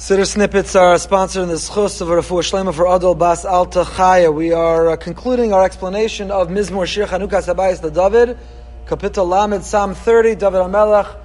Siddur Snippets are sponsored in the Schus of Rafu Shlema for Adol Bas Alta Chaya. We are uh, concluding our explanation of Mizmor Shir Chanukah Sabayis the David, Kapitel Lamed, Psalm 30. David HaMelech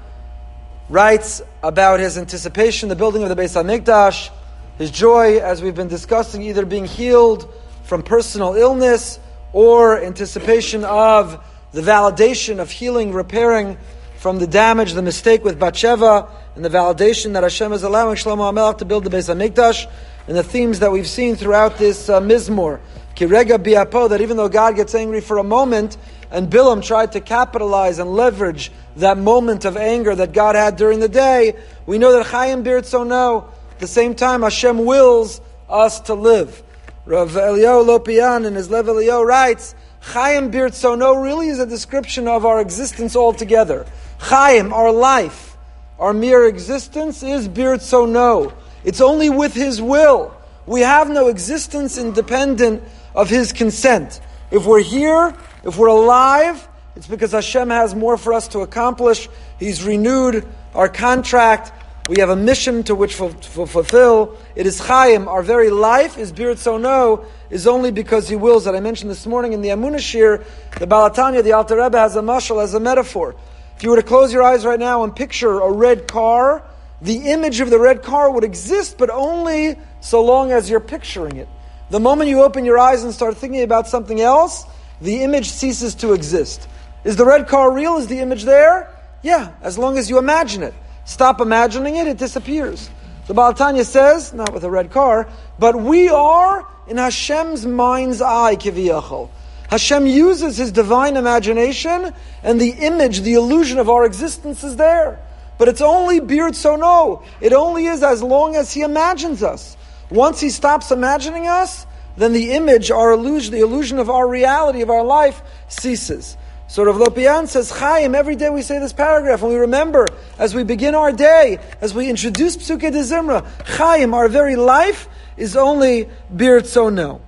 writes about his anticipation, the building of the Beis HaMikdash, his joy, as we've been discussing, either being healed from personal illness or anticipation of the validation of healing, repairing from the damage, the mistake with Bathsheba, and the validation that Hashem is allowing Shlomo HaMelech to build the Beis HaMikdash, and the themes that we've seen throughout this uh, Mizmor. Kirega biapo, that even though God gets angry for a moment, and Bilam tried to capitalize and leverage that moment of anger that God had during the day, we know that Chaim Birtzono, at the same time, Hashem wills us to live. Rav Elio Lopian in his Lev Elio writes, Chaim Birtzono really is a description of our existence altogether. Chaim, our life our mere existence is so no. It's only with His will. We have no existence independent of His consent. If we're here, if we're alive, it's because Hashem has more for us to accomplish. He's renewed our contract. We have a mission to which to fulfill. It is Chaim. Our very life is no, is only because He wills that I mentioned this morning in the Amunashir, the Baal HaTanya, the Alter Rebbe has a mashal as a metaphor. If you were to close your eyes right now and picture a red car, the image of the red car would exist, but only so long as you're picturing it. The moment you open your eyes and start thinking about something else, the image ceases to exist. Is the red car real? Is the image there? Yeah, as long as you imagine it. Stop imagining it, it disappears. The Baal HaTanya says, not with a red car, but we are in Hashem's mind's eye. Hashem uses His divine imagination, and the image, the illusion of our existence is there. But it's only birtzono. It only is as long as He imagines us. Once He stops imagining us, then the image, our illusion, the illusion of our reality, of our life, ceases. So Rav Lopian says, Chaim, every day we say this paragraph, and we remember as we begin our day, as we introduce Psuke de Zimra, Chaim, our very life, is only birtzono.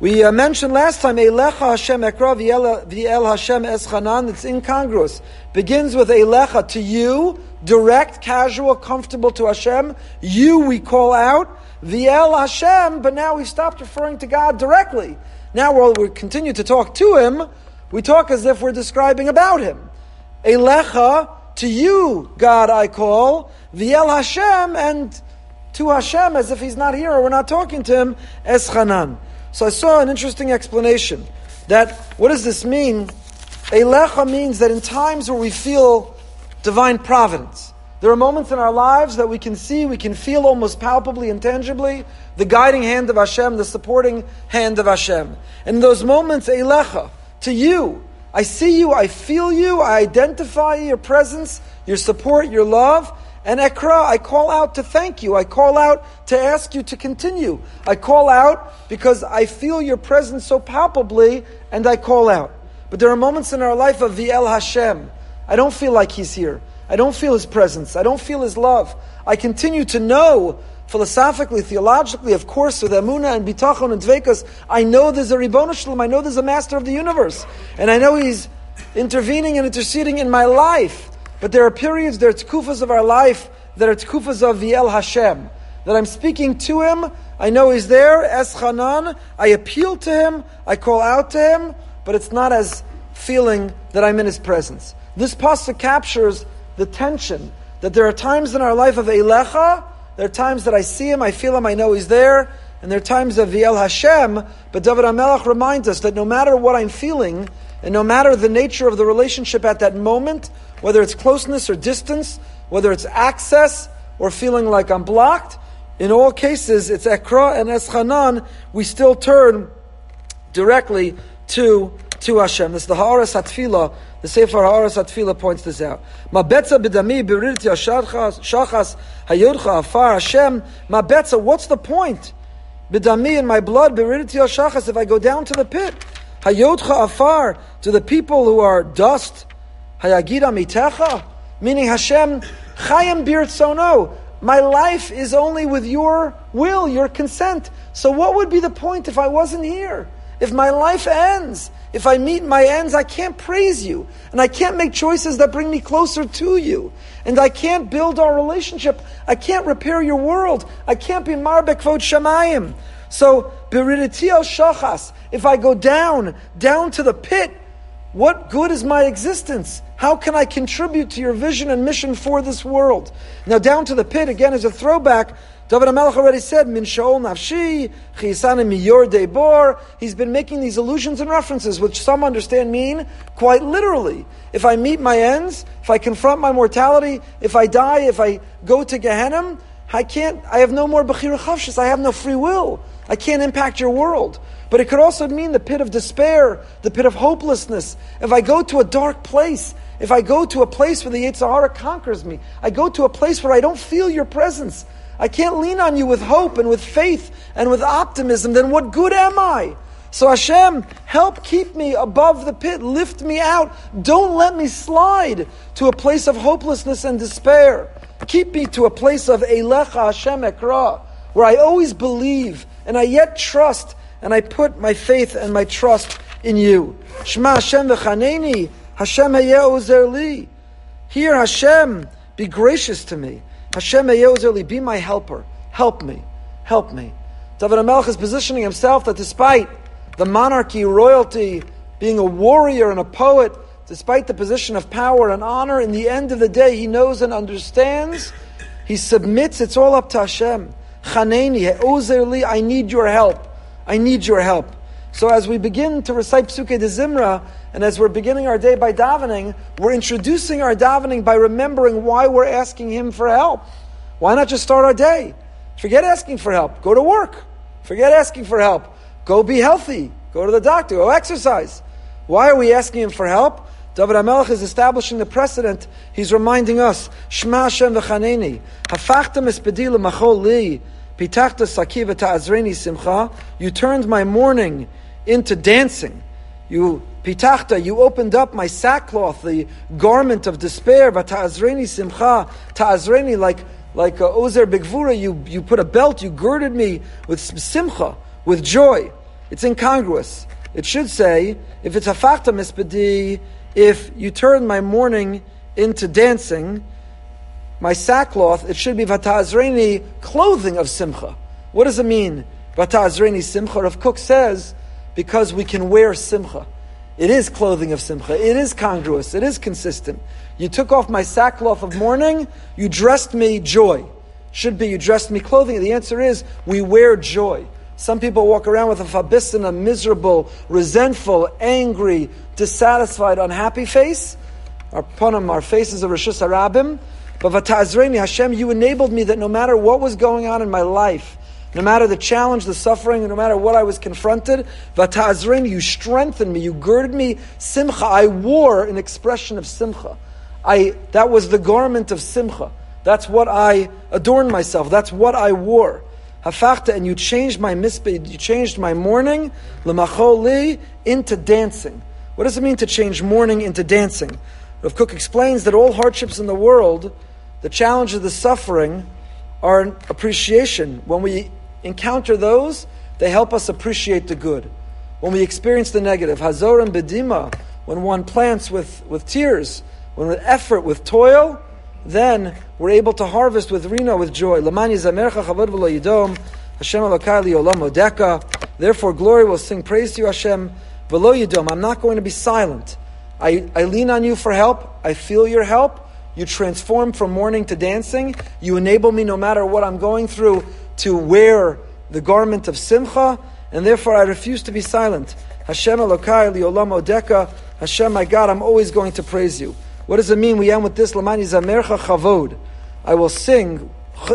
We uh, mentioned last time, Eilecha Hashem Ekra v'el Hashem Eschanan, it's incongruous. Begins with Eilecha, to you, direct, casual, comfortable to Hashem. You we call out, v'el Hashem, but now we've stopped referring to God directly. Now while we continue to talk to Him, we talk as if we're describing about Him. Eilecha, to you, God I call, v'el Hashem, and to Hashem as if He's not here or we're not talking to Him, Eschanan. So I saw an interesting explanation that what does this mean? Eilecha means that in times where we feel divine providence, there are moments in our lives that we can see, we can feel almost palpably and tangibly the guiding hand of Hashem, the supporting hand of Hashem. And in those moments, Eilecha, to you, I see you, I feel you, I identify your presence, your support, your love, and Ekra, I call out to thank you. I call out to ask you to continue. I call out because I feel your presence so palpably, and I call out. But there are moments in our life of the El Hashem. I don't feel like He's here. I don't feel His presence. I don't feel His love. I continue to know philosophically, theologically, of course, with Amuna and Bitachon and Dvekas, I know there's a Ribbon Shalom, I know there's a Master of the universe, and I know He's intervening and interceding in my life. But there are periods, there are tkufas of our life that are tkufas of El Hashem. That I'm speaking to him, I know he's there, Es Chanan, I appeal to him, I call out to him, but it's not as feeling that I'm in his presence. This pasuk captures the tension that there are times in our life of Eilecha, there are times that I see him, I feel him, I know he's there, and there are times of El Hashem, but David HaMelech reminds us that no matter what I'm feeling, and no matter the nature of the relationship at that moment, whether it's closeness or distance, whether it's access or feeling like I'm blocked, in all cases, it's Ekra and Eschanan, we still turn directly to, to Hashem. This is the Haaras Hatfila, the Sefer Haaras Hatfila points this out. Mabetza b'dami b'rirti shachas hayodcha afar Hashem. Mabetza, what's the point? B'dami in my blood b'rirti shachas if I go down to the pit. Hayodcha afar, to the people who are dust, Hayagida mitecha, meaning Hashem, Chayim birtzono. My life is only with your will, your consent. So what would be the point if I wasn't here? If my life ends, if I meet my ends, I can't praise you. And I can't make choices that bring me closer to you. And I can't build our relationship. I can't repair your world. I can't be marbek vod shamayim. So, biriditiel shachas, if I go down, down to the pit, what good is my existence? How can I contribute to your vision and mission for this world? Now, down to the pit, again, is a throwback David HaMelech already said, Min Shaol Nafshi, Chisane Miyor Debor. He's been making these allusions and references, which some understand mean quite literally. If I meet my ends, if I confront my mortality, if I die, if I go to Gehenna, I can't, I have no more Bechira Chofshis, I have no free will. I can't impact your world. But it could also mean the pit of despair, the pit of hopelessness. If I go to a dark place, if I go to a place where the Yetzer Hara conquers me, I go to a place where I don't feel your presence, I can't lean on you with hope and with faith and with optimism, then what good am I? So Hashem, help keep me above the pit, lift me out. Don't let me slide to a place of hopelessness and despair. Keep me to a place of Elecha Hashem Ekra, where I always believe and I yet trust and I put my faith and my trust in you. Shema Hashem v'chaneni, Hashem hayeh li. Here Hashem, be gracious to me. Hashem Eyozerli, be my helper. Help me. Help me. David HaMelech is positioning himself that despite the monarchy, royalty, being a warrior and a poet, despite the position of power and honor, in the end of the day, he knows and understands. He submits. It's all up to Hashem. Chaneni, Ozerli, I need your help. I need your help. So as we begin to recite Psuke de Zimra, and as we're beginning our day by davening, we're introducing our davening by remembering why we're asking Him for help. Why not just start our day? Forget asking for help. Go to work. Forget asking for help. Go be healthy. Go to the doctor. Go exercise. Why are we asking Him for help? David HaMelech is establishing the precedent. He's reminding us, Shema Hashem v'chaneni, hafachtem espedi l'machol li, pitachta sakiva ta'azreni simcha, you turned my mourning into dancing. You pitachta, you opened up my sackcloth, the garment of despair. Ta'azreni simcha, ta'azreni like like uh, ozer bigvura. You you put a belt, you girded me with simcha, with joy. It's incongruous. It should say if it's a fakta mispedi, if you turn my mourning into dancing, my sackcloth, it should be vata'azreni clothing of simcha. What does it mean? Vata'azreni simcha. Rav Kook says because we can wear simcha. It is clothing of simcha. It is congruous. It is consistent. You took off my sackcloth of mourning. You dressed me joy. Should be you dressed me clothing. The answer is we wear joy. Some people walk around with a fabisana, miserable, resentful, angry, dissatisfied, unhappy face. Our punim, our faces of Rosh Hashanah. But Vatazreni, Hashem, you enabled me that no matter what was going on in my life, no matter the challenge, the suffering, no matter what I was confronted, Vata'azrin, you strengthened me, you girded me, Simcha. I wore an expression of Simcha. I, that was the garment of Simcha. That's what I adorned myself. That's what I wore. Hafachta, and you changed my mispe, you changed my mourning, lemacholi, into dancing. What does it mean to change mourning into dancing? Rav Kook explains that all hardships in the world, the challenge of the suffering, are appreciation. When we encounter those, they help us appreciate the good. When we experience the negative, Hazor and Bedima, when one plants with, with tears, when with effort, with toil, then we're able to harvest with rina, with joy. Therefore, glory will sing praise to you, Hashem. I'm not going to be silent. I, I lean on you for help. I feel your help. You transform from mourning to dancing. You enable me, no matter what I'm going through, to wear the garment of simcha, and therefore I refuse to be silent. Hashem Elokai liolam odeka. Hashem, my God, I'm always going to praise you. What does it mean? We end with this, Lamani Zamercha Chavod. I will sing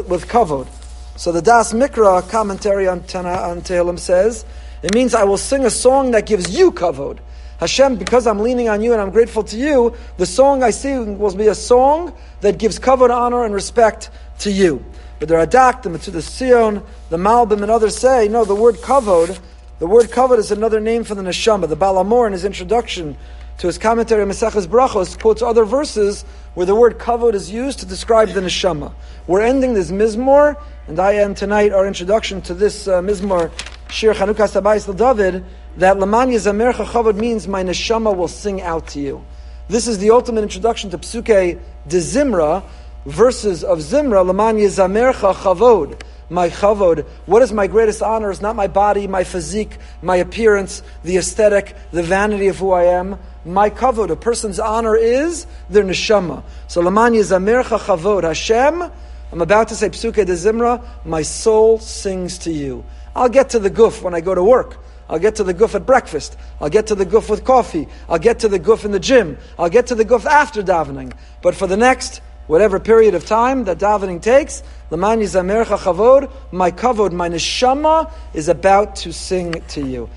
with kavod. So the Das Mikra commentary on, Tehillim says, it means I will sing a song that gives you kavod. Hashem, because I'm leaning on you and I'm grateful to you, the song I sing will be a song that gives kavod, honor, and respect to you. But the Radak, the Metzudah Sion, the Malbim, and others say, no, the word kavod, the word kavod is another name for the neshama. The Baal HaMaor, in his introduction to his commentary on Maseches Brachos, quotes other verses where the word kavod is used to describe the neshama. We're ending this mizmor, and I end tonight our introduction to this uh, mizmor, Shir Chanukah Sabayis David, that Laman Yezamercha Chavod means my neshama will sing out to you. This is the ultimate introduction to Psuke de Zimra, verses of Zimra, Laman Yezamercha Chavod. My chavod, what is my greatest honor is not my body, my physique, my appearance, the aesthetic, the vanity of who I am. My kavod, a person's honor is their neshama. So Laman Yezamercha Chavod. Hashem, I'm about to say Psuke de Zimra, my soul sings to you. I'll get to the guf when I go to work. I'll get to the goof at breakfast. I'll get to the goof with coffee. I'll get to the goof in the gym. I'll get to the goof after davening. But for the next whatever period of time that davening takes, Laman Yizamercha Chavod, my kavod, my neshama is about to sing to you.